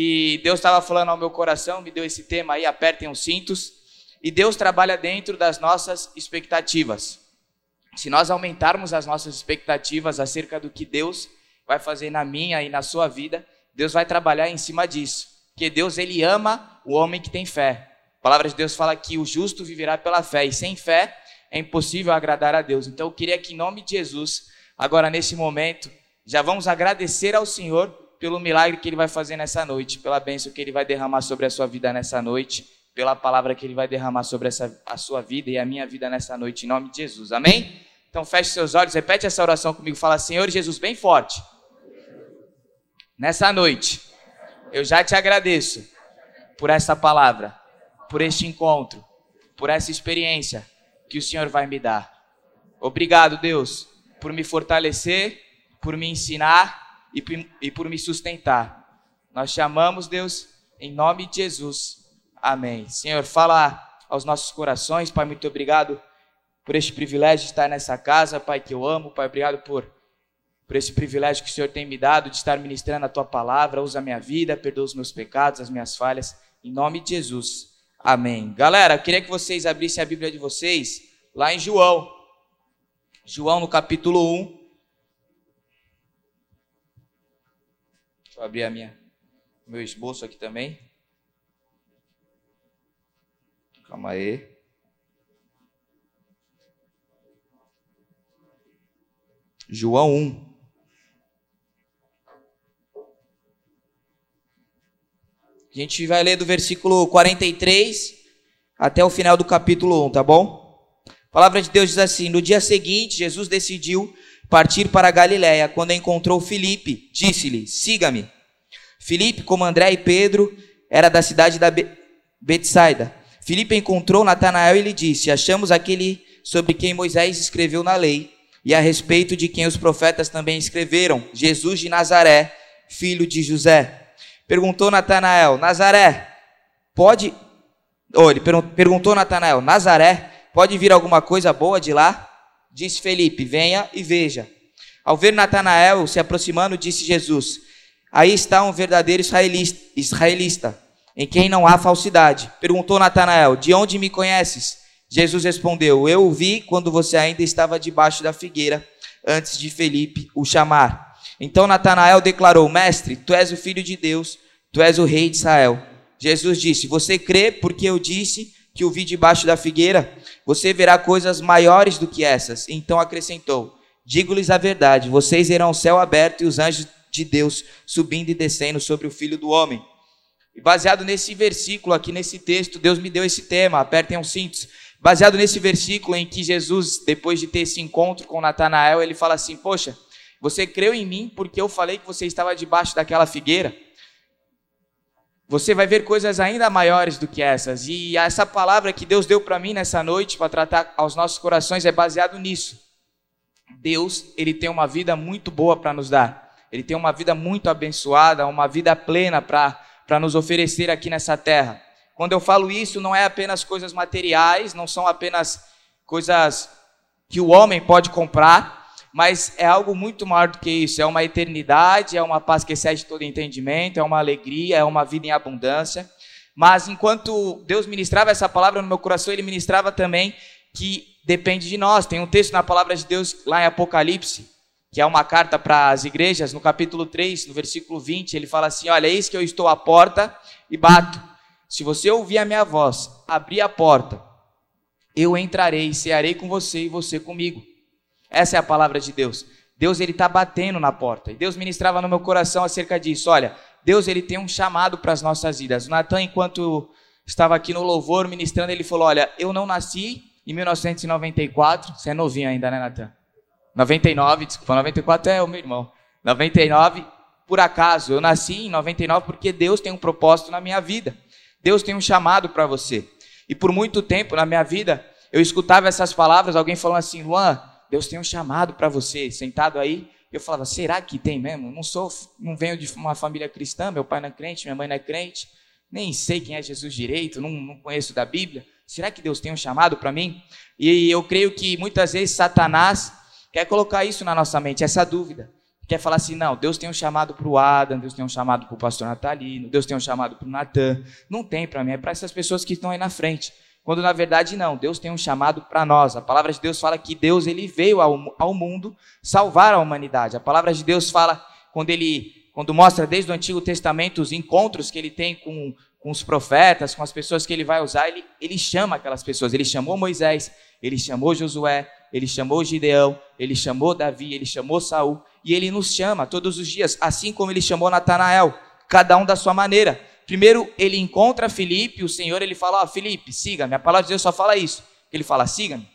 E Deus estava falando ao meu coração, me deu esse tema aí, apertem os cintos. E Deus trabalha dentro das nossas expectativas. Se nós aumentarmos as nossas expectativas acerca do que Deus vai fazer na minha e na sua vida, Deus vai trabalhar em cima disso. Porque Deus ele ama o homem que tem fé. A palavra de Deus fala que o justo viverá pela fé e sem fé é impossível agradar a Deus. Então eu queria que em nome de Jesus, agora nesse momento, já vamos agradecer ao Senhor pelo milagre que ele vai fazer nessa noite, pela bênção que ele vai derramar sobre a sua vida nessa noite, pela palavra que ele vai derramar sobre essa, a sua vida e a minha vida nessa noite, em nome de Jesus. Amém? Então feche seus olhos, repete essa oração comigo, fala: Senhor Jesus, bem forte. Nessa noite, eu já te agradeço por essa palavra, por este encontro, por essa experiência que o Senhor vai me dar. Obrigado, Deus, por me fortalecer, por me ensinar e por me sustentar. Nós chamamos, Deus, em nome de Jesus. Amém. Senhor, fala aos nossos corações, Pai, muito obrigado por este privilégio de estar nessa casa, Pai, que eu amo. Pai, obrigado por, por esse privilégio que o Senhor tem me dado de estar ministrando a Tua palavra. Usa a minha vida, perdoa os meus pecados, as minhas falhas. Em nome de Jesus. Amém. Galera, eu queria que vocês abrissem a Bíblia de vocês lá em João. João, no capítulo 1. Deixa eu abrir a minha, meu esboço aqui também. Calma aí. João 1. A gente vai ler do versículo 43 até o final do capítulo 1, tá bom? A palavra de Deus diz assim: No dia seguinte, Jesus decidiu partir para Galiléia. Quando encontrou Filipe, disse-lhe: Siga-me. Filipe, como André e Pedro, era da cidade da Be Betsaida. Filipe encontrou Natanael e lhe disse: Achamos aquele sobre quem Moisés escreveu na lei e a respeito de quem os profetas também escreveram, Jesus de Nazaré, filho de José. Perguntou Natanael: Nazaré, pode. Oh, ele perguntou Natanael: Nazaré, pode vir alguma coisa boa de lá? Disse Felipe: Venha e veja. Ao ver Natanael se aproximando, disse Jesus: Aí está um verdadeiro israelista, israelista, em quem não há falsidade. Perguntou Natanael: De onde me conheces? Jesus respondeu: Eu o vi quando você ainda estava debaixo da figueira, antes de Felipe o chamar. Então Natanael declarou: Mestre, tu és o filho de Deus, tu és o rei de Israel. Jesus disse: Você crê porque eu disse que o vi debaixo da figueira? Você verá coisas maiores do que essas. Então acrescentou: Digo-lhes a verdade: vocês verão o céu aberto e os anjos de Deus subindo e descendo sobre o filho do homem. E baseado nesse versículo aqui, nesse texto, Deus me deu esse tema, apertem os cintos. Baseado nesse versículo em que Jesus, depois de ter esse encontro com Natanael, ele fala assim: Poxa, você creu em mim porque eu falei que você estava debaixo daquela figueira? Você vai ver coisas ainda maiores do que essas. E essa palavra que Deus deu para mim nessa noite para tratar aos nossos corações é baseado nisso. Deus, ele tem uma vida muito boa para nos dar. Ele tem uma vida muito abençoada, uma vida plena para nos oferecer aqui nessa terra. Quando eu falo isso, não é apenas coisas materiais, não são apenas coisas que o homem pode comprar, mas é algo muito maior do que isso. É uma eternidade, é uma paz que excede todo entendimento, é uma alegria, é uma vida em abundância. Mas enquanto Deus ministrava essa palavra no meu coração, Ele ministrava também que depende de nós. Tem um texto na palavra de Deus lá em Apocalipse, que é uma carta para as igrejas, no capítulo 3, no versículo 20, ele fala assim: Olha, eis que eu estou à porta e bato. Se você ouvir a minha voz, abrir a porta, eu entrarei, cearei com você e você comigo. Essa é a palavra de Deus. Deus ele está batendo na porta. E Deus ministrava no meu coração acerca disso. Olha, Deus ele tem um chamado para as nossas vidas. O Natan, enquanto estava aqui no louvor ministrando, ele falou: Olha, eu não nasci em 1994. Você é novinho ainda, né, Natan? 99, desculpa, 94 é o meu irmão. 99, por acaso, eu nasci em 99 porque Deus tem um propósito na minha vida. Deus tem um chamado para você. E por muito tempo na minha vida, eu escutava essas palavras, alguém falando assim: Luan, Deus tem um chamado para você. Sentado aí, eu falava: será que tem mesmo? Não sou, não venho de uma família cristã, meu pai não é crente, minha mãe não é crente, nem sei quem é Jesus direito, não, não conheço da Bíblia. Será que Deus tem um chamado para mim? E eu creio que muitas vezes Satanás quer colocar isso na nossa mente, essa dúvida. quer falar assim, não, Deus tem um chamado para o Adam, Deus tem um chamado para o pastor Natalino, Deus tem um chamado para o Natan. Não tem para mim, é para essas pessoas que estão aí na frente. Quando na verdade não, Deus tem um chamado para nós. A palavra de Deus fala que Deus ele veio ao, ao mundo salvar a humanidade. A palavra de Deus fala quando ele quando mostra desde o Antigo Testamento os encontros que ele tem com, com os profetas, com as pessoas que ele vai usar, ele, ele chama aquelas pessoas. Ele chamou Moisés, ele chamou Josué, ele chamou Gideão, ele chamou Davi, ele chamou Saul, e ele nos chama todos os dias, assim como ele chamou Natanael, cada um da sua maneira. Primeiro ele encontra Felipe, o Senhor ele fala: oh, Felipe, siga-me. A palavra de Deus só fala isso. Ele fala: siga-me.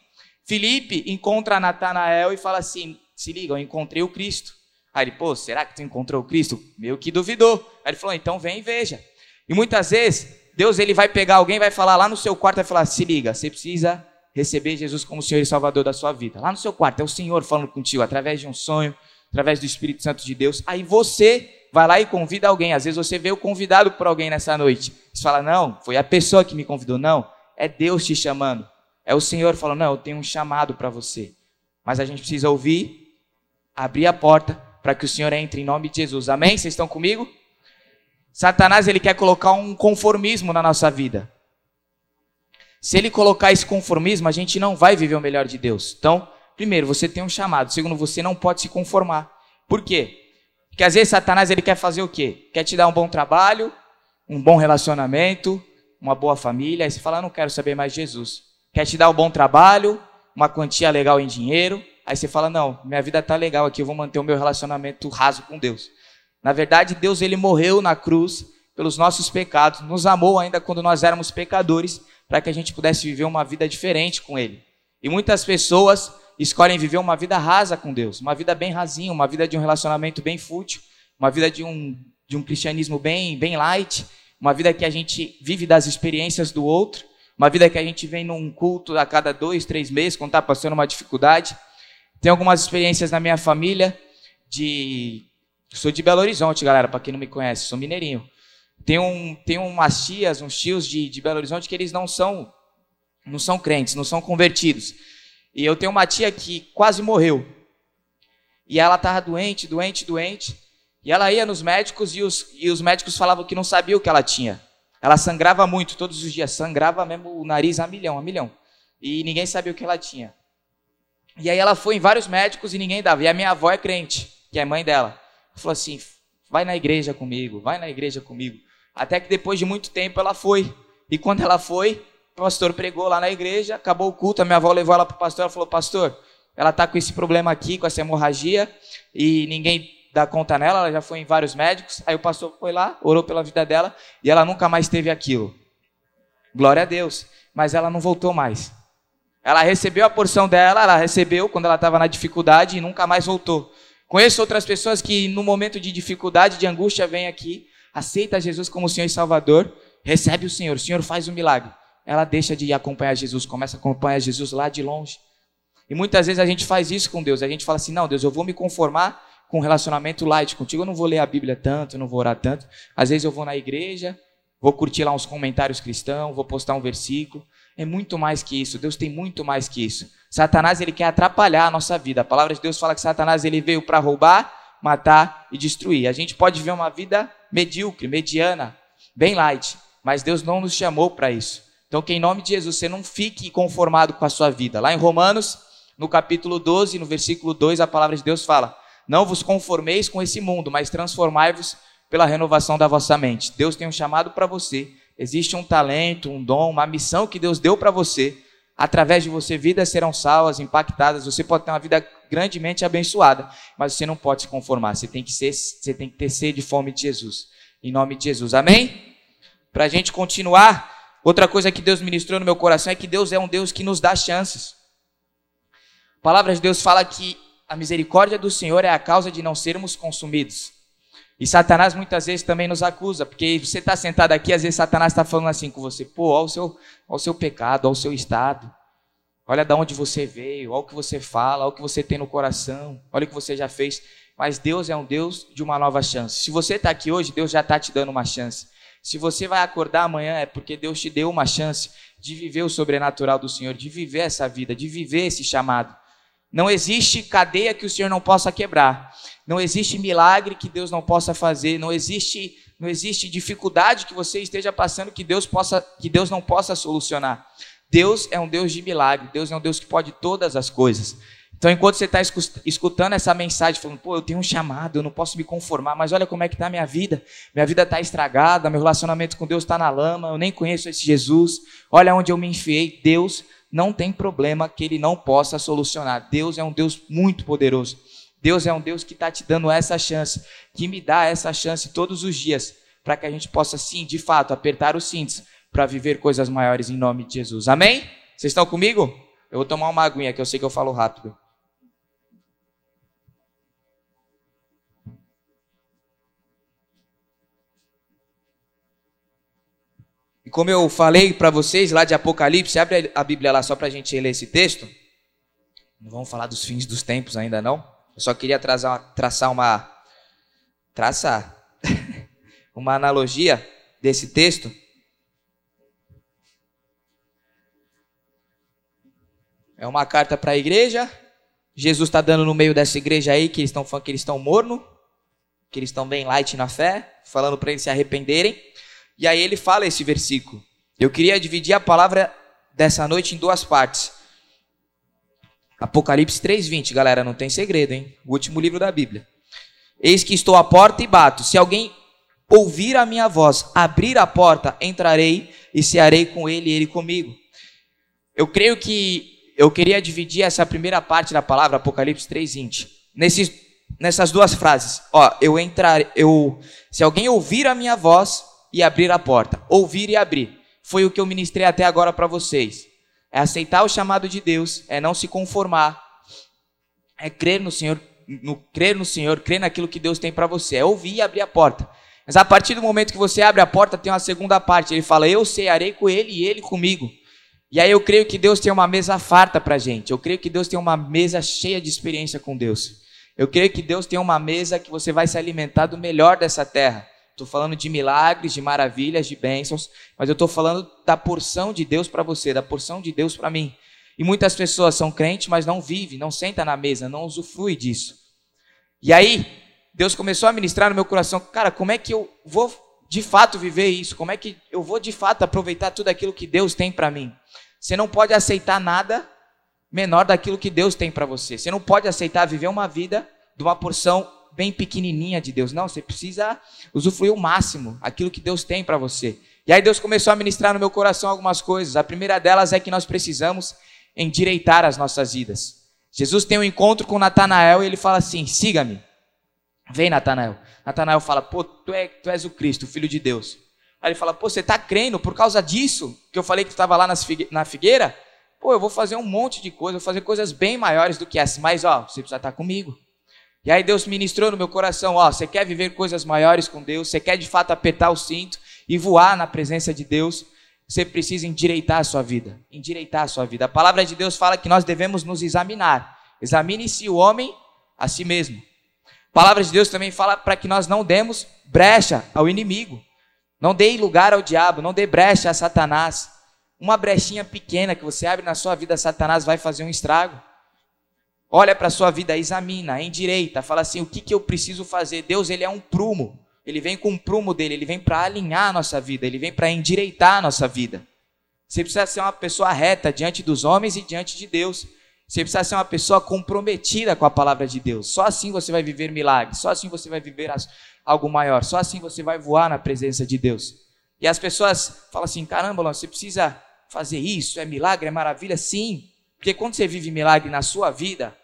Felipe encontra Natanael e fala assim: se liga, eu encontrei o Cristo. Aí ele, pô, será que tu encontrou o Cristo? Meio que duvidou. Aí ele falou: então vem e veja. E muitas vezes Deus ele vai pegar alguém, vai falar lá no seu quarto e falar: se liga, você precisa receber Jesus como Senhor e Salvador da sua vida. Lá no seu quarto é o Senhor falando contigo através de um sonho, através do Espírito Santo de Deus. Aí você vai lá e convida alguém. Às vezes você veio convidado por alguém nessa noite. Você fala, não, foi a pessoa que me convidou. Não, é Deus te chamando. É o Senhor falando, não, eu tenho um chamado para você. Mas a gente precisa ouvir, abrir a porta para que o Senhor entre em nome de Jesus. Amém? Vocês estão comigo? Satanás ele quer colocar um conformismo na nossa vida. Se ele colocar esse conformismo, a gente não vai viver o melhor de Deus. Então, primeiro, você tem um chamado. Segundo, você não pode se conformar. Por quê? Porque às vezes Satanás ele quer fazer o quê? Quer te dar um bom trabalho, um bom relacionamento, uma boa família. Aí você fala, não quero saber mais de Jesus. Quer te dar um bom trabalho, uma quantia legal em dinheiro. Aí você fala, não, minha vida está legal aqui, eu vou manter o meu relacionamento raso com Deus. Na verdade, Deus ele morreu na cruz pelos nossos pecados, nos amou ainda quando nós éramos pecadores, para que a gente pudesse viver uma vida diferente com Ele. E muitas pessoas escolhem viver uma vida rasa com Deus, uma vida bem rasinha, uma vida de um relacionamento bem fútil, uma vida de um, de um cristianismo bem, bem light, uma vida que a gente vive das experiências do outro, uma vida que a gente vem num culto a cada dois, três meses, quando está passando uma dificuldade. Tem algumas experiências na minha família de. Sou de Belo Horizonte, galera, para quem não me conhece, sou mineirinho. Tem, um, tem umas tias, uns tios de, de Belo Horizonte que eles não são, não são crentes, não são convertidos. E eu tenho uma tia que quase morreu. E ela estava doente, doente, doente. E ela ia nos médicos e os, e os médicos falavam que não sabiam o que ela tinha. Ela sangrava muito todos os dias, sangrava mesmo o nariz a milhão, a milhão. E ninguém sabia o que ela tinha. E aí ela foi em vários médicos e ninguém dava. E a minha avó é crente, que é mãe dela. Falou assim: vai na igreja comigo, vai na igreja comigo. Até que depois de muito tempo ela foi. E quando ela foi, o pastor pregou lá na igreja, acabou o culto, a minha avó levou ela para o pastor, ela falou, pastor, ela está com esse problema aqui, com essa hemorragia, e ninguém dá conta nela, ela já foi em vários médicos, aí o pastor foi lá, orou pela vida dela, e ela nunca mais teve aquilo. Glória a Deus. Mas ela não voltou mais. Ela recebeu a porção dela, ela recebeu quando ela estava na dificuldade e nunca mais voltou. Conheço outras pessoas que no momento de dificuldade, de angústia, vêm aqui, aceita Jesus como Senhor e Salvador, recebe o Senhor, o Senhor faz o um milagre ela deixa de acompanhar Jesus, começa a acompanhar Jesus lá de longe. E muitas vezes a gente faz isso com Deus. A gente fala assim: não, Deus, eu vou me conformar com um relacionamento light contigo. Eu não vou ler a Bíblia tanto, eu não vou orar tanto. Às vezes eu vou na igreja, vou curtir lá uns comentários cristãos, vou postar um versículo. É muito mais que isso. Deus tem muito mais que isso. Satanás ele quer atrapalhar a nossa vida. A palavra de Deus fala que Satanás ele veio para roubar, matar e destruir. A gente pode viver uma vida medíocre, mediana, bem light, mas Deus não nos chamou para isso. Então, que em nome de Jesus você não fique conformado com a sua vida. Lá em Romanos, no capítulo 12, no versículo 2, a palavra de Deus fala: Não vos conformeis com esse mundo, mas transformai-vos pela renovação da vossa mente. Deus tem um chamado para você. Existe um talento, um dom, uma missão que Deus deu para você. Através de você, vidas serão salvas, impactadas. Você pode ter uma vida grandemente abençoada, mas você não pode se conformar. Você tem que ser, você tem que ter sede e fome de Jesus. Em nome de Jesus. Amém? Para a gente continuar, Outra coisa que Deus ministrou no meu coração é que Deus é um Deus que nos dá chances. A palavra de Deus fala que a misericórdia do Senhor é a causa de não sermos consumidos. E Satanás muitas vezes também nos acusa, porque você está sentado aqui, às vezes Satanás está falando assim com você: pô, olha o seu, olha o seu pecado, olha o seu estado, olha de onde você veio, olha o que você fala, olha o que você tem no coração, olha o que você já fez. Mas Deus é um Deus de uma nova chance. Se você está aqui hoje, Deus já está te dando uma chance. Se você vai acordar amanhã, é porque Deus te deu uma chance de viver o sobrenatural do Senhor, de viver essa vida, de viver esse chamado. Não existe cadeia que o Senhor não possa quebrar. Não existe milagre que Deus não possa fazer. Não existe, não existe dificuldade que você esteja passando que Deus possa, que Deus não possa solucionar. Deus é um Deus de milagre. Deus é um Deus que pode todas as coisas. Então, enquanto você está escutando essa mensagem, falando, pô, eu tenho um chamado, eu não posso me conformar, mas olha como é que está a minha vida. Minha vida está estragada, meu relacionamento com Deus está na lama, eu nem conheço esse Jesus. Olha onde eu me enfiei. Deus não tem problema que ele não possa solucionar. Deus é um Deus muito poderoso. Deus é um Deus que está te dando essa chance, que me dá essa chance todos os dias, para que a gente possa, sim, de fato, apertar os cintos para viver coisas maiores em nome de Jesus. Amém? Vocês estão comigo? Eu vou tomar uma aguinha, que eu sei que eu falo rápido. Como eu falei para vocês lá de Apocalipse, abre a Bíblia lá só para a gente ler esse texto. Não vamos falar dos fins dos tempos ainda não. Eu só queria traçar, traçar uma traçar uma analogia desse texto. É uma carta para a igreja. Jesus está dando no meio dessa igreja aí que eles estão que eles estão morno, que eles estão bem light na fé, falando para eles se arrependerem. E aí ele fala esse versículo. Eu queria dividir a palavra dessa noite em duas partes. Apocalipse 3:20, galera, não tem segredo, hein? O último livro da Bíblia. Eis que estou à porta e bato. Se alguém ouvir a minha voz, abrir a porta, entrarei e cearei com ele e ele comigo. Eu creio que eu queria dividir essa primeira parte da palavra Apocalipse 3:20 nesses nessas duas frases. Ó, eu entrar, eu se alguém ouvir a minha voz, e abrir a porta. Ouvir e abrir. Foi o que eu ministrei até agora para vocês. É aceitar o chamado de Deus, é não se conformar, é crer no Senhor, no crer no Senhor, crer naquilo que Deus tem para você, é ouvir e abrir a porta. Mas a partir do momento que você abre a porta, tem uma segunda parte. Ele fala: Eu cearei com ele e ele comigo. E aí eu creio que Deus tem uma mesa farta para gente. Eu creio que Deus tem uma mesa cheia de experiência com Deus. Eu creio que Deus tem uma mesa que você vai se alimentar do melhor dessa terra. Estou falando de milagres, de maravilhas, de bênçãos, mas eu estou falando da porção de Deus para você, da porção de Deus para mim. E muitas pessoas são crentes, mas não vivem, não sentam na mesa, não usufrui disso. E aí, Deus começou a ministrar no meu coração, cara, como é que eu vou de fato viver isso? Como é que eu vou de fato aproveitar tudo aquilo que Deus tem para mim? Você não pode aceitar nada menor daquilo que Deus tem para você. Você não pode aceitar viver uma vida de uma porção bem pequenininha de Deus. Não, você precisa usufruir o máximo, aquilo que Deus tem para você. E aí Deus começou a ministrar no meu coração algumas coisas. A primeira delas é que nós precisamos endireitar as nossas vidas. Jesus tem um encontro com Natanael e ele fala assim: siga-me. Vem, Natanael. Natanael fala: pô, tu, é, tu és o Cristo, o Filho de Deus. Aí ele fala: pô, você está crendo por causa disso que eu falei que tu estava lá na figueira? Pô, eu vou fazer um monte de coisa, vou fazer coisas bem maiores do que essa, mas ó, você precisa estar comigo. E aí Deus ministrou no meu coração, ó, você quer viver coisas maiores com Deus, você quer de fato apertar o cinto e voar na presença de Deus, você precisa endireitar a sua vida, endireitar a sua vida. A palavra de Deus fala que nós devemos nos examinar. Examine-se o homem a si mesmo. A palavra de Deus também fala para que nós não demos brecha ao inimigo. Não dê lugar ao diabo, não dê brecha a Satanás. Uma brechinha pequena que você abre na sua vida, Satanás vai fazer um estrago. Olha para a sua vida, examina, endireita, fala assim: o que, que eu preciso fazer? Deus, ele é um prumo. Ele vem com o prumo dele, ele vem para alinhar a nossa vida, ele vem para endireitar a nossa vida. Você precisa ser uma pessoa reta diante dos homens e diante de Deus. Você precisa ser uma pessoa comprometida com a palavra de Deus. Só assim você vai viver milagres, só assim você vai viver algo maior, só assim você vai voar na presença de Deus. E as pessoas falam assim: caramba, você precisa fazer isso, é milagre, é maravilha? Sim, porque quando você vive milagre na sua vida,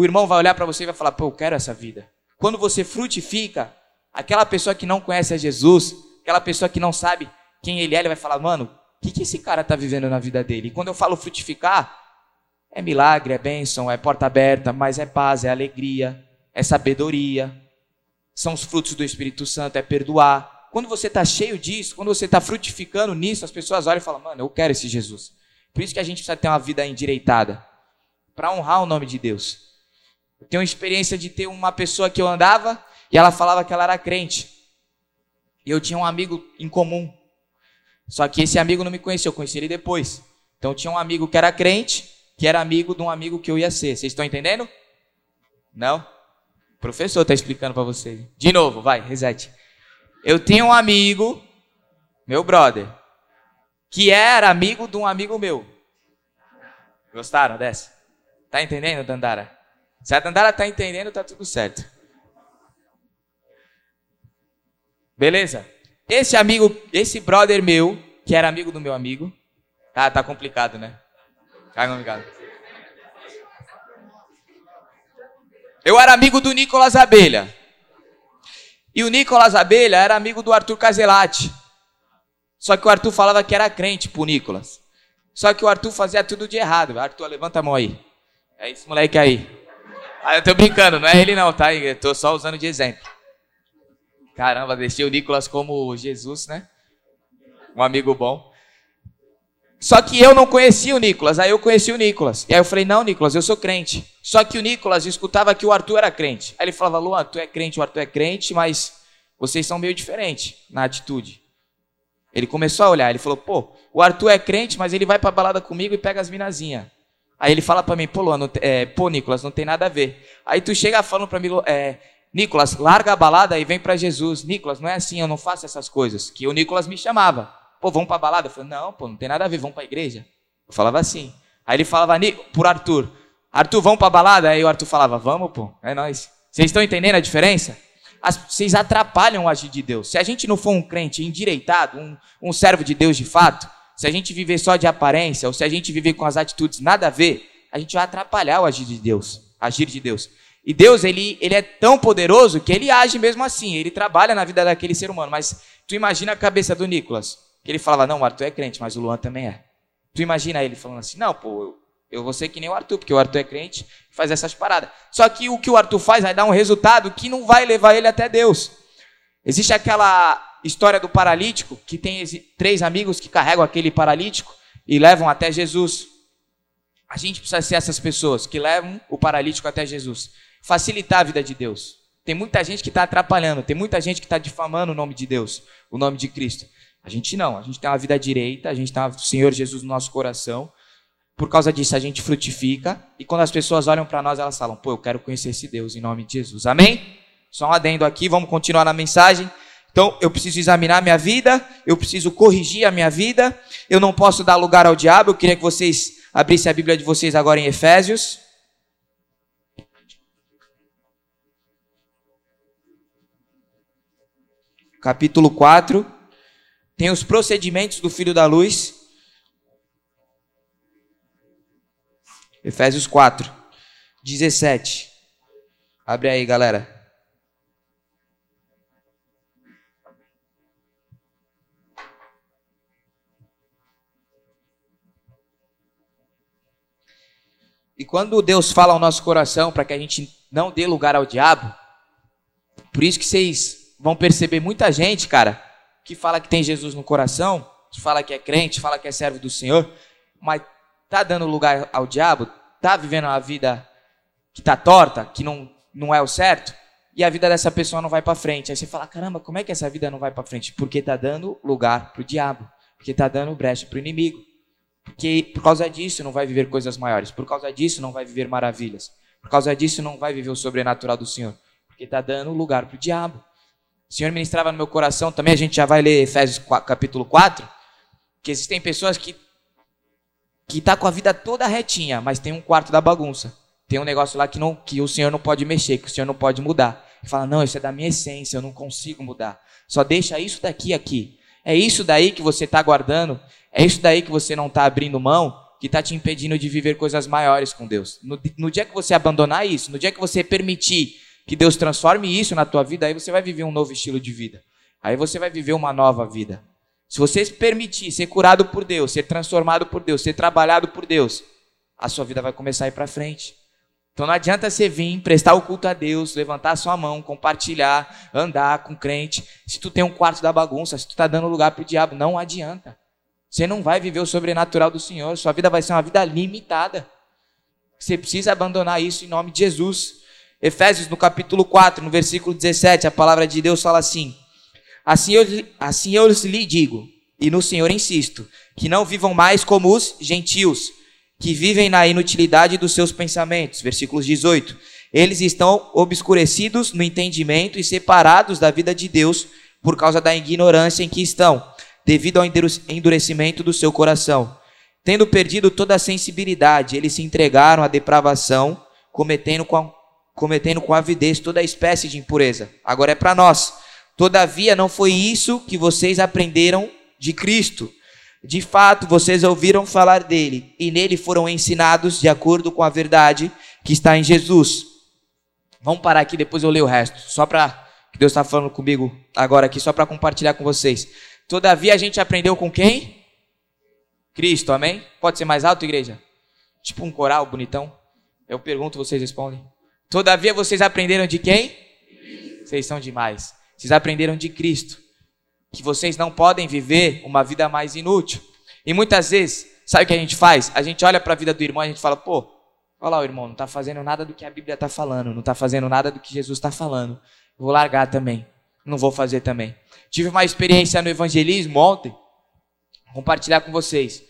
o irmão vai olhar para você e vai falar: pô, eu quero essa vida. Quando você frutifica, aquela pessoa que não conhece a Jesus, aquela pessoa que não sabe quem ele é, ele vai falar: mano, o que, que esse cara está vivendo na vida dele? E quando eu falo frutificar, é milagre, é bênção, é porta aberta, mas é paz, é alegria, é sabedoria, são os frutos do Espírito Santo, é perdoar. Quando você está cheio disso, quando você está frutificando nisso, as pessoas olham e falam: mano, eu quero esse Jesus. Por isso que a gente precisa ter uma vida endireitada, para honrar o nome de Deus. Eu tenho experiência de ter uma pessoa que eu andava e ela falava que ela era crente. E eu tinha um amigo em comum. Só que esse amigo não me conheceu, eu conheci ele depois. Então tinha um amigo que era crente que era amigo de um amigo que eu ia ser. Vocês estão entendendo? Não? O professor está explicando para vocês. De novo, vai, reset. Eu tinha um amigo, meu brother, que era amigo de um amigo meu. Gostaram dessa? Tá entendendo, Dandara? Se a Dandara tá entendendo, tá tudo certo. Beleza? Esse amigo, esse brother meu, que era amigo do meu amigo, tá, tá complicado, né? Tá complicado. Eu era amigo do Nicolas Abelha. E o Nicolas Abelha era amigo do Arthur Caselati. Só que o Arthur falava que era crente pro Nicolas. Só que o Arthur fazia tudo de errado. Arthur, levanta a mão aí. É esse moleque aí. Ah, eu tô brincando, não é ele não, tá? Eu tô só usando de exemplo. Caramba, deixei o Nicolas como Jesus, né? Um amigo bom. Só que eu não conhecia o Nicolas, aí eu conheci o Nicolas. E aí eu falei, não, Nicolas, eu sou crente. Só que o Nicolas escutava que o Arthur era crente. Aí ele falava, Luan, tu é crente, o Arthur é crente, mas vocês são meio diferentes na atitude. Ele começou a olhar, ele falou, pô, o Arthur é crente, mas ele vai pra balada comigo e pega as minazinhas. Aí ele fala para mim, pô, Luan, é, pô, Nicolas, não tem nada a ver. Aí tu chega falando para mim, é, Nicolas, larga a balada e vem para Jesus. Nicolas, não é assim, eu não faço essas coisas. Que o Nicolas me chamava. Pô, vamos pra balada? Eu falei, não, pô, não tem nada a ver, vamos pra igreja. Eu falava assim. Aí ele falava por Arthur, Arthur, vamos pra balada? Aí o Arthur falava, vamos, pô, é nós. Vocês estão entendendo a diferença? As, vocês atrapalham o agir de Deus. Se a gente não for um crente endireitado, um, um servo de Deus de fato, se a gente viver só de aparência, ou se a gente viver com as atitudes nada a ver, a gente vai atrapalhar o agir de Deus, agir de Deus. E Deus, ele, ele é tão poderoso que ele age mesmo assim, ele trabalha na vida daquele ser humano. Mas tu imagina a cabeça do Nicolas, que ele falava, não, o Arthur é crente, mas o Luan também é. Tu imagina ele falando assim, não, pô, eu, eu vou ser que nem o Arthur, porque o Arthur é crente e faz essas paradas. Só que o que o Arthur faz vai dar um resultado que não vai levar ele até Deus. Existe aquela história do paralítico, que tem três amigos que carregam aquele paralítico e levam até Jesus. A gente precisa ser essas pessoas que levam o paralítico até Jesus facilitar a vida de Deus. Tem muita gente que está atrapalhando, tem muita gente que está difamando o nome de Deus, o nome de Cristo. A gente não, a gente tem uma vida direita, a gente tem o Senhor Jesus no nosso coração. Por causa disso, a gente frutifica. E quando as pessoas olham para nós, elas falam: pô, eu quero conhecer esse Deus em nome de Jesus. Amém? Só um adendo aqui, vamos continuar na mensagem. Então, eu preciso examinar minha vida, eu preciso corrigir a minha vida, eu não posso dar lugar ao diabo. Eu queria que vocês abrissem a Bíblia de vocês agora em Efésios. capítulo 4, tem os procedimentos do Filho da Luz. Efésios 4, 17. Abre aí, galera. E quando Deus fala ao nosso coração para que a gente não dê lugar ao diabo, por isso que vocês vão perceber muita gente, cara, que fala que tem Jesus no coração, que fala que é crente, fala que é servo do Senhor, mas tá dando lugar ao diabo, tá vivendo uma vida que tá torta, que não, não é o certo, e a vida dessa pessoa não vai para frente. Aí você fala: "Caramba, como é que essa vida não vai para frente?" Porque tá dando lugar pro diabo, porque tá dando brecha pro inimigo. Porque por causa disso não vai viver coisas maiores, por causa disso não vai viver maravilhas. Por causa disso não vai viver o sobrenatural do Senhor, porque tá dando lugar pro diabo. O Senhor ministrava no meu coração também, a gente já vai ler Efésios 4, capítulo 4, que existem pessoas que que tá com a vida toda retinha, mas tem um quarto da bagunça. Tem um negócio lá que não que o Senhor não pode mexer, que o Senhor não pode mudar. E fala: "Não, isso é da minha essência, eu não consigo mudar. Só deixa isso daqui aqui. É isso daí que você está guardando, é isso daí que você não está abrindo mão, que está te impedindo de viver coisas maiores com Deus. No, no dia que você abandonar isso, no dia que você permitir que Deus transforme isso na tua vida, aí você vai viver um novo estilo de vida. Aí você vai viver uma nova vida. Se você permitir ser curado por Deus, ser transformado por Deus, ser trabalhado por Deus, a sua vida vai começar a ir para frente. Então não adianta você vir, prestar o culto a Deus, levantar a sua mão, compartilhar, andar com crente. Se tu tem um quarto da bagunça, se tu está dando lugar para o diabo, não adianta. Você não vai viver o sobrenatural do Senhor, sua vida vai ser uma vida limitada. Você precisa abandonar isso em nome de Jesus. Efésios, no capítulo 4, no versículo 17, a palavra de Deus fala assim: Assim eu, assim eu lhe digo, e no Senhor insisto, que não vivam mais como os gentios, que vivem na inutilidade dos seus pensamentos. Versículos 18. Eles estão obscurecidos no entendimento e separados da vida de Deus por causa da ignorância em que estão, devido ao endurecimento do seu coração. Tendo perdido toda a sensibilidade, eles se entregaram à depravação, cometendo com, a, cometendo com avidez toda espécie de impureza. Agora é para nós. Todavia, não foi isso que vocês aprenderam de Cristo. De fato, vocês ouviram falar dele e nele foram ensinados de acordo com a verdade que está em Jesus. Vamos parar aqui, depois eu leio o resto, só para que Deus está falando comigo agora aqui, só para compartilhar com vocês. Todavia, a gente aprendeu com quem? Cristo, amém? Pode ser mais alto, igreja? Tipo um coral bonitão. Eu pergunto, vocês respondem. Todavia, vocês aprenderam de quem? Vocês são demais. Vocês aprenderam de Cristo que vocês não podem viver uma vida mais inútil. E muitas vezes, sabe o que a gente faz? A gente olha para a vida do irmão e a gente fala, pô, olha lá o irmão, não está fazendo nada do que a Bíblia está falando, não está fazendo nada do que Jesus está falando. Vou largar também. Não vou fazer também. Tive uma experiência no evangelismo ontem, vou compartilhar com vocês.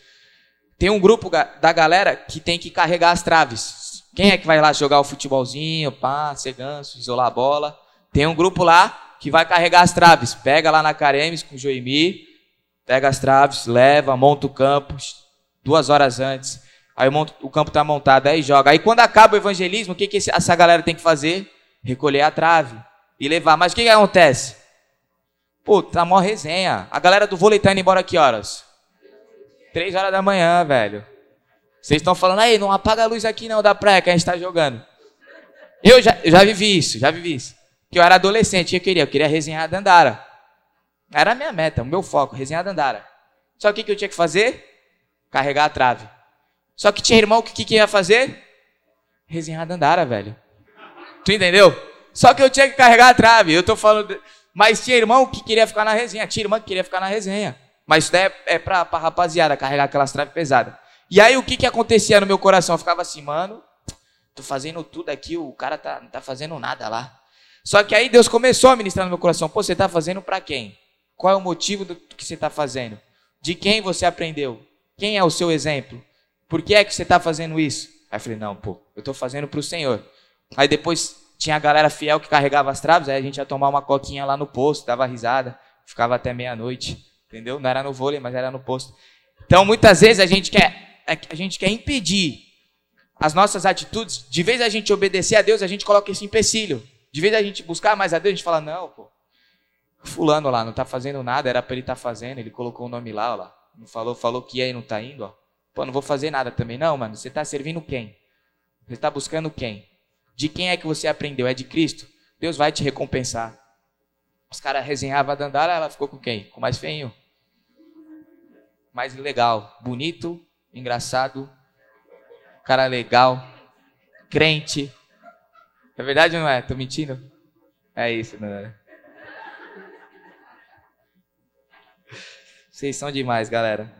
Tem um grupo da galera que tem que carregar as traves. Quem é que vai lá jogar o futebolzinho, pá, ser ganso, isolar a bola? Tem um grupo lá que vai carregar as traves. Pega lá na Caremes com o Joimi, pega as traves, leva, monta o campo duas horas antes. Aí o campo está montado, aí joga. Aí quando acaba o evangelismo, o que, que essa galera tem que fazer? Recolher a trave e levar. Mas o que, que acontece? Pô, tá mó resenha. A galera do vôlei tá indo embora que horas? Três horas da manhã, velho. Vocês estão falando, aí, não apaga a luz aqui não da praia que a gente está jogando. Eu já, eu já vivi isso, já vivi isso que eu era adolescente, eu queria, eu queria resenhar Dandara. Era a minha meta, o meu foco, resenhar Dandara. Só que o que eu tinha que fazer? Carregar a trave. Só que tinha irmão que, que, que ia fazer? Resenhar Dandara, velho. Tu entendeu? Só que eu tinha que carregar a trave. Eu tô falando. Mas tinha irmão que queria ficar na resenha. Tinha irmã que queria ficar na resenha. Mas isso daí é, é pra, pra rapaziada carregar aquelas traves pesadas. E aí o que que acontecia no meu coração? Eu ficava assim, mano, tô fazendo tudo aqui, o cara tá, não tá fazendo nada lá. Só que aí Deus começou a ministrar no meu coração: Pô, você está fazendo para quem? Qual é o motivo do que você está fazendo? De quem você aprendeu? Quem é o seu exemplo? Por que é que você está fazendo isso? Aí eu falei: Não, pô, eu estou fazendo para o Senhor. Aí depois tinha a galera fiel que carregava as traves, aí a gente ia tomar uma coquinha lá no posto, dava risada, ficava até meia-noite, entendeu? Não era no vôlei, mas era no posto. Então muitas vezes a gente quer, a gente quer impedir as nossas atitudes, de vez a gente obedecer a Deus, a gente coloca esse empecilho. De vez a gente buscar mais a Deus, a gente fala, não, pô, fulano lá não está fazendo nada, era para ele estar tá fazendo, ele colocou o nome lá, ó lá. Não falou, falou que ia e não está indo, ó. Pô, não vou fazer nada também. Não, mano, você está servindo quem? Você está buscando quem? De quem é que você aprendeu? É de Cristo? Deus vai te recompensar. Os caras resenhavam a Dandara, ela ficou com quem? Com mais feinho. Mais legal. Bonito, engraçado, cara legal, crente, é verdade ou não é? Tô mentindo? É isso, é? Vocês são demais, galera.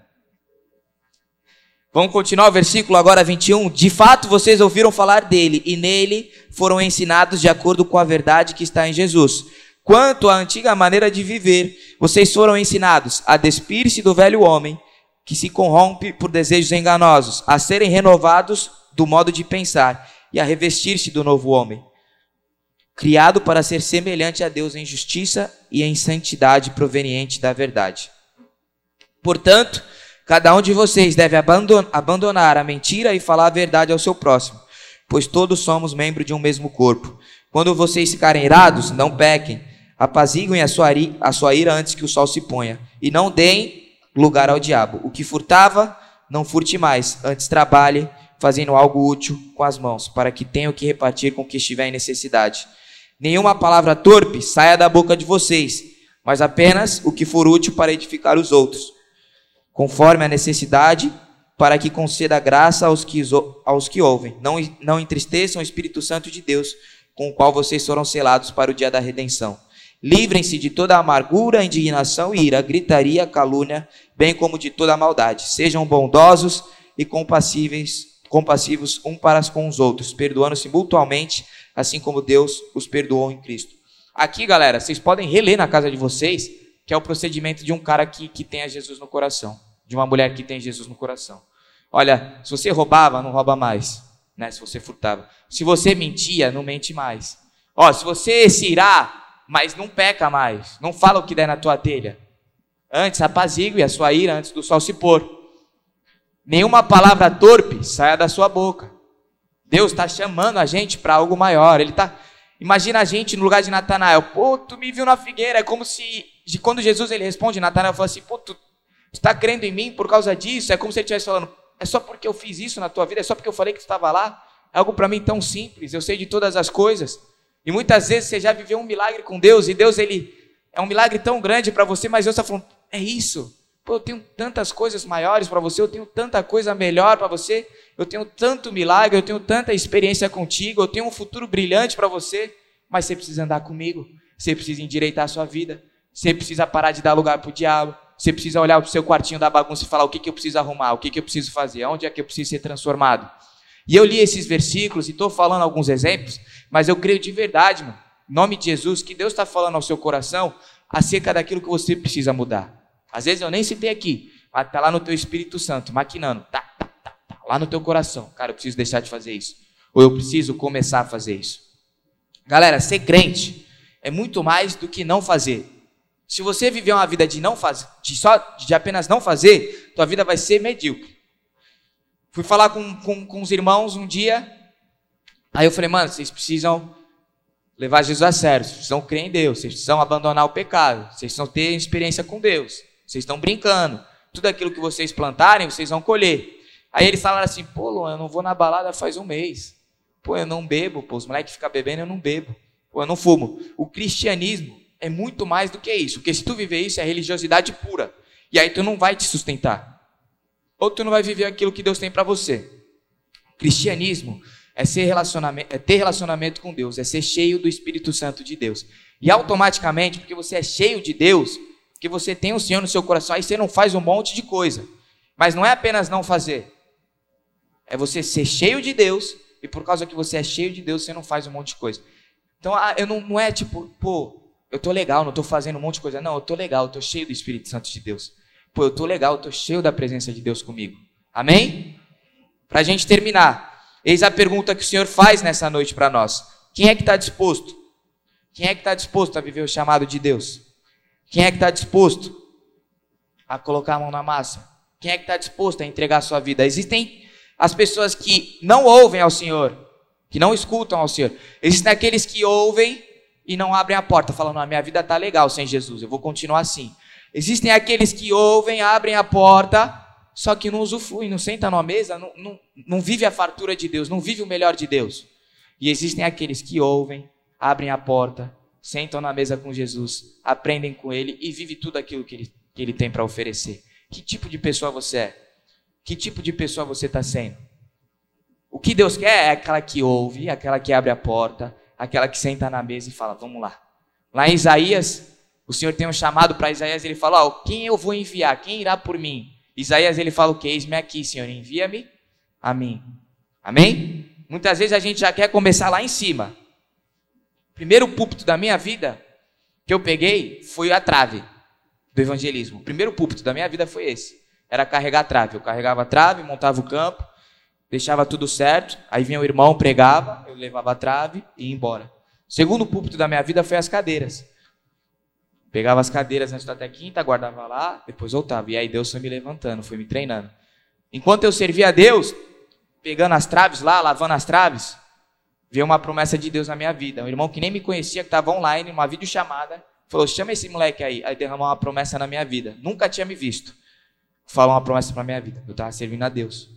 Vamos continuar o versículo agora 21. De fato, vocês ouviram falar dele, e nele foram ensinados de acordo com a verdade que está em Jesus. Quanto à antiga maneira de viver, vocês foram ensinados a despir-se do velho homem, que se corrompe por desejos enganosos, a serem renovados do modo de pensar e a revestir-se do novo homem criado para ser semelhante a Deus em justiça e em santidade proveniente da verdade. Portanto, cada um de vocês deve abandonar a mentira e falar a verdade ao seu próximo, pois todos somos membros de um mesmo corpo. Quando vocês ficarem irados, não pequem, apaziguem a sua, a sua ira antes que o sol se ponha, e não deem lugar ao diabo. O que furtava, não furte mais, antes trabalhe, fazendo algo útil com as mãos, para que tenha o que repartir com o que estiver em necessidade Nenhuma palavra torpe saia da boca de vocês, mas apenas o que for útil para edificar os outros, conforme a necessidade, para que conceda graça aos que, aos que ouvem. Não, não entristeçam o Espírito Santo de Deus, com o qual vocês foram selados para o dia da redenção. Livrem-se de toda amargura, indignação, ira, gritaria, calúnia, bem como de toda maldade. Sejam bondosos e compassíveis, compassivos um para com os outros, perdoando-se mutuamente assim como Deus os perdoou em Cristo. Aqui, galera, vocês podem reler na casa de vocês, que é o procedimento de um cara que, que tem a Jesus no coração, de uma mulher que tem Jesus no coração. Olha, se você roubava, não rouba mais. Né? Se você furtava. Se você mentia, não mente mais. Ó, se você se irá, mas não peca mais. Não fala o que der na tua telha. Antes apazigue a sua ira antes do sol se pôr. Nenhuma palavra torpe saia da sua boca. Deus está chamando a gente para algo maior. Ele tá. Imagina a gente no lugar de Natanael. Pô, tu me viu na figueira. É como se quando Jesus ele responde, Natanael fala assim: Pô, tu está crendo em mim por causa disso? É como se ele estivesse falando: é só porque eu fiz isso na tua vida, é só porque eu falei que tu estava lá. É algo para mim tão simples, eu sei de todas as coisas. E muitas vezes você já viveu um milagre com Deus e Deus ele é um milagre tão grande para você, mas Deus está falando: é isso. Pô, eu tenho tantas coisas maiores para você, eu tenho tanta coisa melhor para você, eu tenho tanto milagre, eu tenho tanta experiência contigo, eu tenho um futuro brilhante para você, mas você precisa andar comigo, você precisa endireitar a sua vida, você precisa parar de dar lugar para o diabo, você precisa olhar para o seu quartinho da bagunça e falar o que, que eu preciso arrumar, o que, que eu preciso fazer, onde é que eu preciso ser transformado. E eu li esses versículos e estou falando alguns exemplos, mas eu creio de verdade, mano, em nome de Jesus, que Deus está falando ao seu coração acerca daquilo que você precisa mudar. Às vezes eu nem citei aqui, mas está lá no teu Espírito Santo, maquinando, tá, lá no teu coração. Cara, eu preciso deixar de fazer isso. Ou eu preciso começar a fazer isso. Galera, ser crente é muito mais do que não fazer. Se você viver uma vida de não fazer, de só de apenas não fazer, tua vida vai ser medíocre. Fui falar com, com, com os irmãos um dia, aí eu falei, mano, vocês precisam levar Jesus a sério, vocês precisam crer em Deus, vocês precisam abandonar o pecado, vocês precisam ter experiência com Deus, vocês estão brincando, tudo aquilo que vocês plantarem, vocês vão colher. Aí eles falaram assim, pô, Luan, eu não vou na balada faz um mês. Pô, eu não bebo, pô, os moleques ficam bebendo, eu não bebo. Pô, eu não fumo. O cristianismo é muito mais do que isso. Porque se tu viver isso, é religiosidade pura. E aí tu não vai te sustentar. Ou tu não vai viver aquilo que Deus tem para você. Cristianismo é, ser relacionamento, é ter relacionamento com Deus, é ser cheio do Espírito Santo de Deus. E automaticamente, porque você é cheio de Deus, que você tem o Senhor no seu coração, aí você não faz um monte de coisa. Mas não é apenas não fazer. É você ser cheio de Deus, e por causa que você é cheio de Deus, você não faz um monte de coisa. Então, ah, eu não, não é tipo, pô, eu tô legal, não tô fazendo um monte de coisa. Não, eu tô legal, eu tô cheio do Espírito Santo de Deus. Pô, eu tô legal, eu tô cheio da presença de Deus comigo. Amém? Para a gente terminar, eis a pergunta que o Senhor faz nessa noite para nós. Quem é que está disposto? Quem é que está disposto a viver o chamado de Deus? Quem é que está disposto a colocar a mão na massa? Quem é que está disposto a entregar a sua vida? Existem as pessoas que não ouvem ao Senhor, que não escutam ao Senhor. Existem aqueles que ouvem e não abrem a porta, falando: a minha vida está legal sem Jesus, eu vou continuar assim. Existem aqueles que ouvem, abrem a porta, só que não usufruem, não sentam numa mesa, não, não, não vive a fartura de Deus, não vive o melhor de Deus. E existem aqueles que ouvem, abrem a porta, sentam na mesa com Jesus, aprendem com Ele e vivem tudo aquilo que Ele, que ele tem para oferecer. Que tipo de pessoa você é? Que tipo de pessoa você está sendo? O que Deus quer é aquela que ouve, aquela que abre a porta, aquela que senta na mesa e fala: Vamos lá. Lá em Isaías, o Senhor tem um chamado para Isaías, ele fala: oh, Quem eu vou enviar? Quem irá por mim? Isaías ele fala o que? Eis-me aqui, Senhor, envia-me a mim. Amém? Muitas vezes a gente já quer começar lá em cima. primeiro púlpito da minha vida que eu peguei foi a trave do evangelismo. O primeiro púlpito da minha vida foi esse. Era carregar a trave. Eu carregava a trave, montava o campo, deixava tudo certo, aí vinha o irmão, pregava, eu levava a trave e ia embora. Segundo púlpito da minha vida foi as cadeiras. Pegava as cadeiras antes até quinta, guardava lá, depois voltava. E aí Deus foi me levantando, foi me treinando. Enquanto eu servia a Deus, pegando as traves lá, lavando as traves, veio uma promessa de Deus na minha vida. Um irmão que nem me conhecia, que estava online, numa videochamada, falou: chama esse moleque aí. Aí derramou uma promessa na minha vida. Nunca tinha me visto. Falou uma promessa para minha vida. Eu estava servindo a Deus.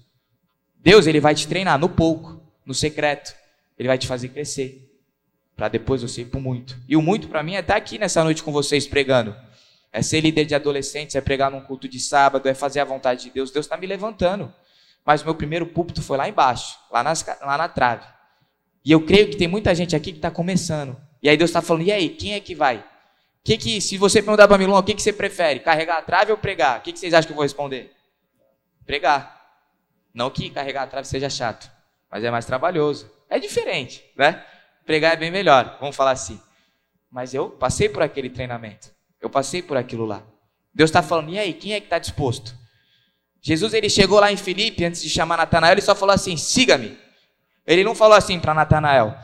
Deus ele vai te treinar no pouco, no secreto. Ele vai te fazer crescer. Para depois você ir para muito. E o muito para mim é estar tá aqui nessa noite com vocês pregando. É ser líder de adolescentes, é pregar num culto de sábado, é fazer a vontade de Deus. Deus está me levantando. Mas o meu primeiro púlpito foi lá embaixo, lá, nas, lá na trave. E eu creio que tem muita gente aqui que está começando. E aí Deus está falando, e aí, quem é que vai? Que que, se você perguntar para mim, Luan, o que, que você prefere? Carregar a trave ou pregar? O que, que vocês acham que eu vou responder? Pregar. Não que carregar a trave seja chato, mas é mais trabalhoso. É diferente, né? Pregar é bem melhor, vamos falar assim. Mas eu passei por aquele treinamento. Eu passei por aquilo lá. Deus está falando, e aí, quem é que está disposto? Jesus ele chegou lá em Filipe, antes de chamar Natanael, ele só falou assim: siga-me. Ele não falou assim para Natanael,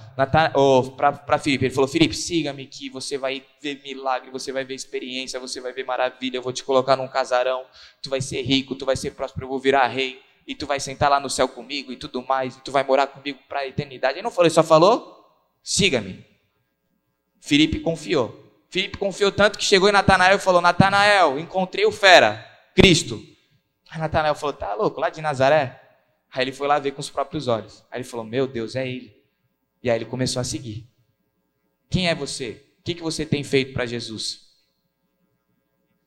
para Filipe, ele falou: Filipe, siga-me que você vai ver milagre, você vai ver experiência, você vai ver maravilha, eu vou te colocar num casarão, tu vai ser rico, tu vai ser próspero, eu vou virar rei, e tu vai sentar lá no céu comigo e tudo mais, e tu vai morar comigo para a eternidade. Ele não falou, ele só falou: siga-me. Filipe confiou. Filipe confiou tanto que chegou em Natanael e falou: Natanael, encontrei o fera, Cristo. Aí Natanael falou: tá louco, lá de Nazaré? Aí ele foi lá ver com os próprios olhos. Aí ele falou: Meu Deus, é ele. E aí ele começou a seguir. Quem é você? O que, que você tem feito para Jesus?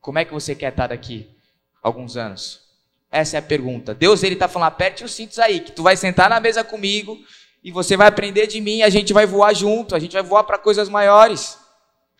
Como é que você quer estar daqui alguns anos? Essa é a pergunta. Deus ele está falando: aperte os cintos aí, que tu vai sentar na mesa comigo e você vai aprender de mim. A gente vai voar junto. A gente vai voar para coisas maiores.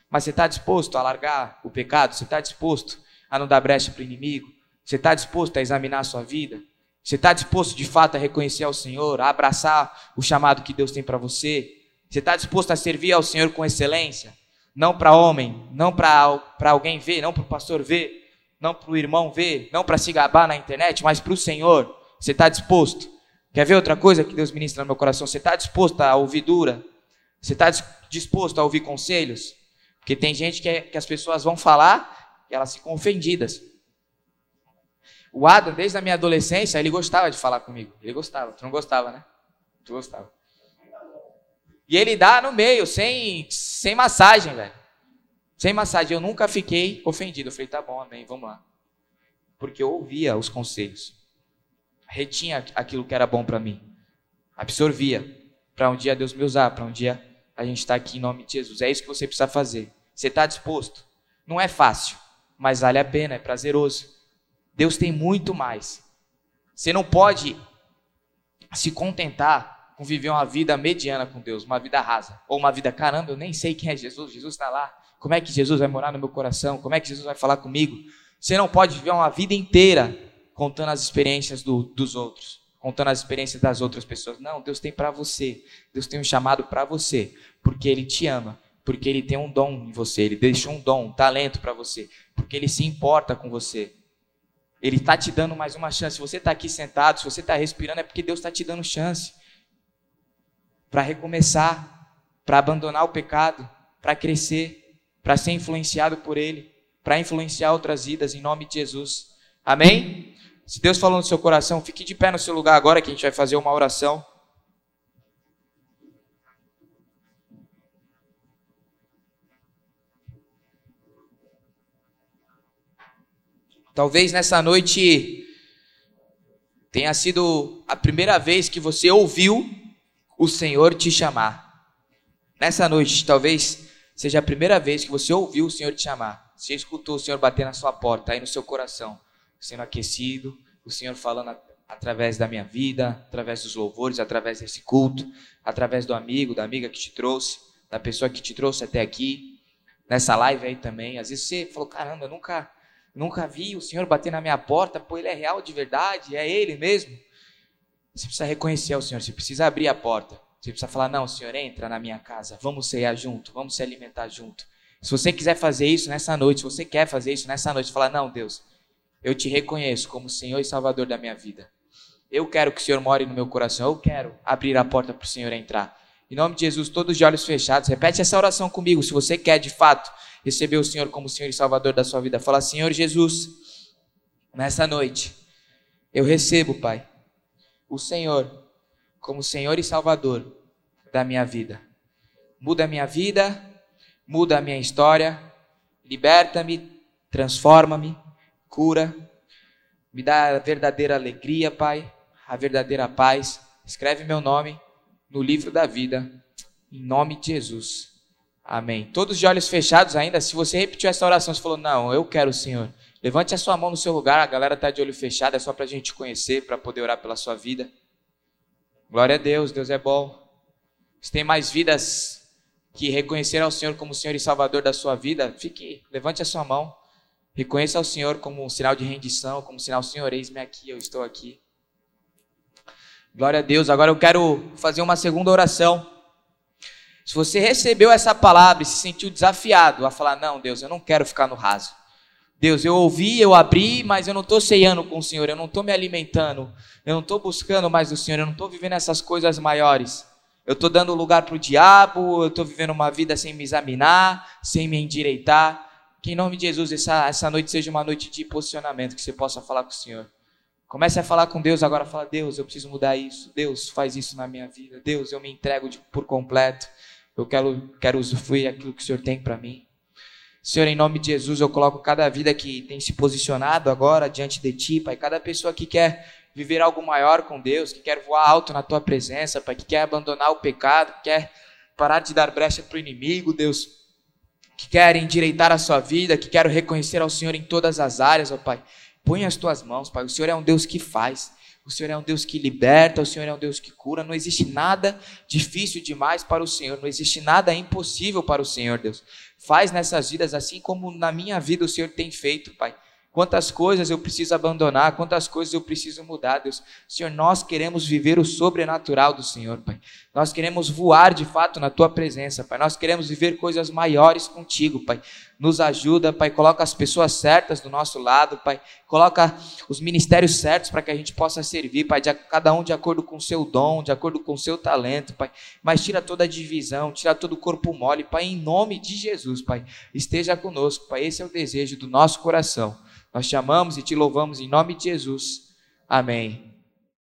Mas você está disposto a largar o pecado? Você está disposto a não dar brecha para o inimigo? Você está disposto a examinar a sua vida? Você está disposto de fato a reconhecer ao Senhor, a abraçar o chamado que Deus tem para você? Você está disposto a servir ao Senhor com excelência? Não para homem, não para alguém ver, não para o pastor ver, não para o irmão ver, não para se gabar na internet, mas para o Senhor. Você está disposto? Quer ver outra coisa que Deus ministra no meu coração? Você está disposto a ouvir dura? Você está disposto a ouvir conselhos? Porque tem gente que, é, que as pessoas vão falar e elas ficam ofendidas. O Adam, desde a minha adolescência, ele gostava de falar comigo. Ele gostava. Tu não gostava, né? Tu gostava. E ele dá no meio, sem, sem massagem, velho. Sem massagem. Eu nunca fiquei ofendido. Eu falei, tá bom, amém, vamos lá. Porque eu ouvia os conselhos. Retinha aquilo que era bom para mim. Absorvia. Para um dia Deus me usar. Para um dia a gente estar tá aqui em nome de Jesus. É isso que você precisa fazer. Você está disposto? Não é fácil, mas vale a pena, é prazeroso. Deus tem muito mais. Você não pode se contentar com viver uma vida mediana com Deus, uma vida rasa, ou uma vida, caramba, eu nem sei quem é Jesus, Jesus está lá. Como é que Jesus vai morar no meu coração? Como é que Jesus vai falar comigo? Você não pode viver uma vida inteira contando as experiências do, dos outros, contando as experiências das outras pessoas. Não, Deus tem para você. Deus tem um chamado para você, porque Ele te ama, porque Ele tem um dom em você, Ele deixou um dom, um talento para você, porque Ele se importa com você. Ele está te dando mais uma chance. Se você está aqui sentado, se você está respirando, é porque Deus está te dando chance para recomeçar, para abandonar o pecado, para crescer, para ser influenciado por Ele, para influenciar outras vidas, em nome de Jesus. Amém? Se Deus falou no seu coração, fique de pé no seu lugar agora que a gente vai fazer uma oração. Talvez nessa noite tenha sido a primeira vez que você ouviu o Senhor te chamar. Nessa noite, talvez seja a primeira vez que você ouviu o Senhor te chamar. Você escutou o Senhor bater na sua porta, aí no seu coração, sendo aquecido, o Senhor falando através da minha vida, através dos louvores, através desse culto, através do amigo, da amiga que te trouxe, da pessoa que te trouxe até aqui, nessa live aí também. Às vezes você falou: caramba, eu nunca Nunca vi o Senhor bater na minha porta, pô, Ele é real de verdade, é Ele mesmo. Você precisa reconhecer o Senhor, você precisa abrir a porta. Você precisa falar: Não, Senhor, entra na minha casa, vamos cear junto, vamos se alimentar junto. Se você quiser fazer isso nessa noite, se você quer fazer isso nessa noite, fala: Não, Deus, eu te reconheço como Senhor e Salvador da minha vida. Eu quero que o Senhor more no meu coração, eu quero abrir a porta para o Senhor entrar. Em nome de Jesus, todos de olhos fechados, repete essa oração comigo, se você quer de fato receber o Senhor como Senhor e Salvador da sua vida. Fala, Senhor Jesus, nessa noite, eu recebo, Pai, o Senhor como Senhor e Salvador da minha vida. Muda a minha vida, muda a minha história, liberta-me, transforma-me, cura, me dá a verdadeira alegria, Pai, a verdadeira paz. Escreve meu nome no livro da vida, em nome de Jesus. Amém. Todos de olhos fechados ainda, se você repetiu essa oração, você falou, não, eu quero o Senhor. Levante a sua mão no seu lugar, a galera está de olho fechado, é só para a gente conhecer, para poder orar pela sua vida. Glória a Deus, Deus é bom. Se tem mais vidas que reconheceram ao Senhor como Senhor e Salvador da sua vida, fique, levante a sua mão. Reconheça ao Senhor como um sinal de rendição, como um sinal, Senhor, eis-me aqui, eu estou aqui. Glória a Deus. Agora eu quero fazer uma segunda oração. Se você recebeu essa palavra e se sentiu desafiado a falar: Não, Deus, eu não quero ficar no raso. Deus, eu ouvi, eu abri, mas eu não estou ceando com o Senhor, eu não estou me alimentando, eu não estou buscando mais o Senhor, eu não estou vivendo essas coisas maiores. Eu estou dando lugar para o diabo, eu estou vivendo uma vida sem me examinar, sem me endireitar. Que em nome de Jesus essa, essa noite seja uma noite de posicionamento, que você possa falar com o Senhor. Comece a falar com Deus agora, fala, Deus, eu preciso mudar isso. Deus, faz isso na minha vida. Deus, eu me entrego de, por completo. Eu quero, quero usufruir aquilo que o Senhor tem para mim. Senhor, em nome de Jesus, eu coloco cada vida que tem se posicionado agora diante de Ti, Pai. Cada pessoa que quer viver algo maior com Deus, que quer voar alto na Tua presença, Pai. Que quer abandonar o pecado, que quer parar de dar brecha para o inimigo, Deus. Que quer endireitar a sua vida, que quer reconhecer ao Senhor em todas as áreas, ó Pai. Põe as Tuas mãos, Pai. O Senhor é um Deus que faz. O Senhor é um Deus que liberta, o Senhor é um Deus que cura. Não existe nada difícil demais para o Senhor, não existe nada impossível para o Senhor, Deus. Faz nessas vidas assim como na minha vida o Senhor tem feito, Pai. Quantas coisas eu preciso abandonar, quantas coisas eu preciso mudar, Deus. Senhor, nós queremos viver o sobrenatural do Senhor, Pai. Nós queremos voar de fato na tua presença, Pai. Nós queremos viver coisas maiores contigo, Pai. Nos ajuda, Pai. Coloca as pessoas certas do nosso lado, Pai. Coloca os ministérios certos para que a gente possa servir, Pai. De, cada um de acordo com o seu dom, de acordo com o seu talento, Pai. Mas tira toda a divisão, tira todo o corpo mole, Pai. Em nome de Jesus, Pai. Esteja conosco, Pai. Esse é o desejo do nosso coração. Nós te amamos e te louvamos em nome de Jesus. Amém.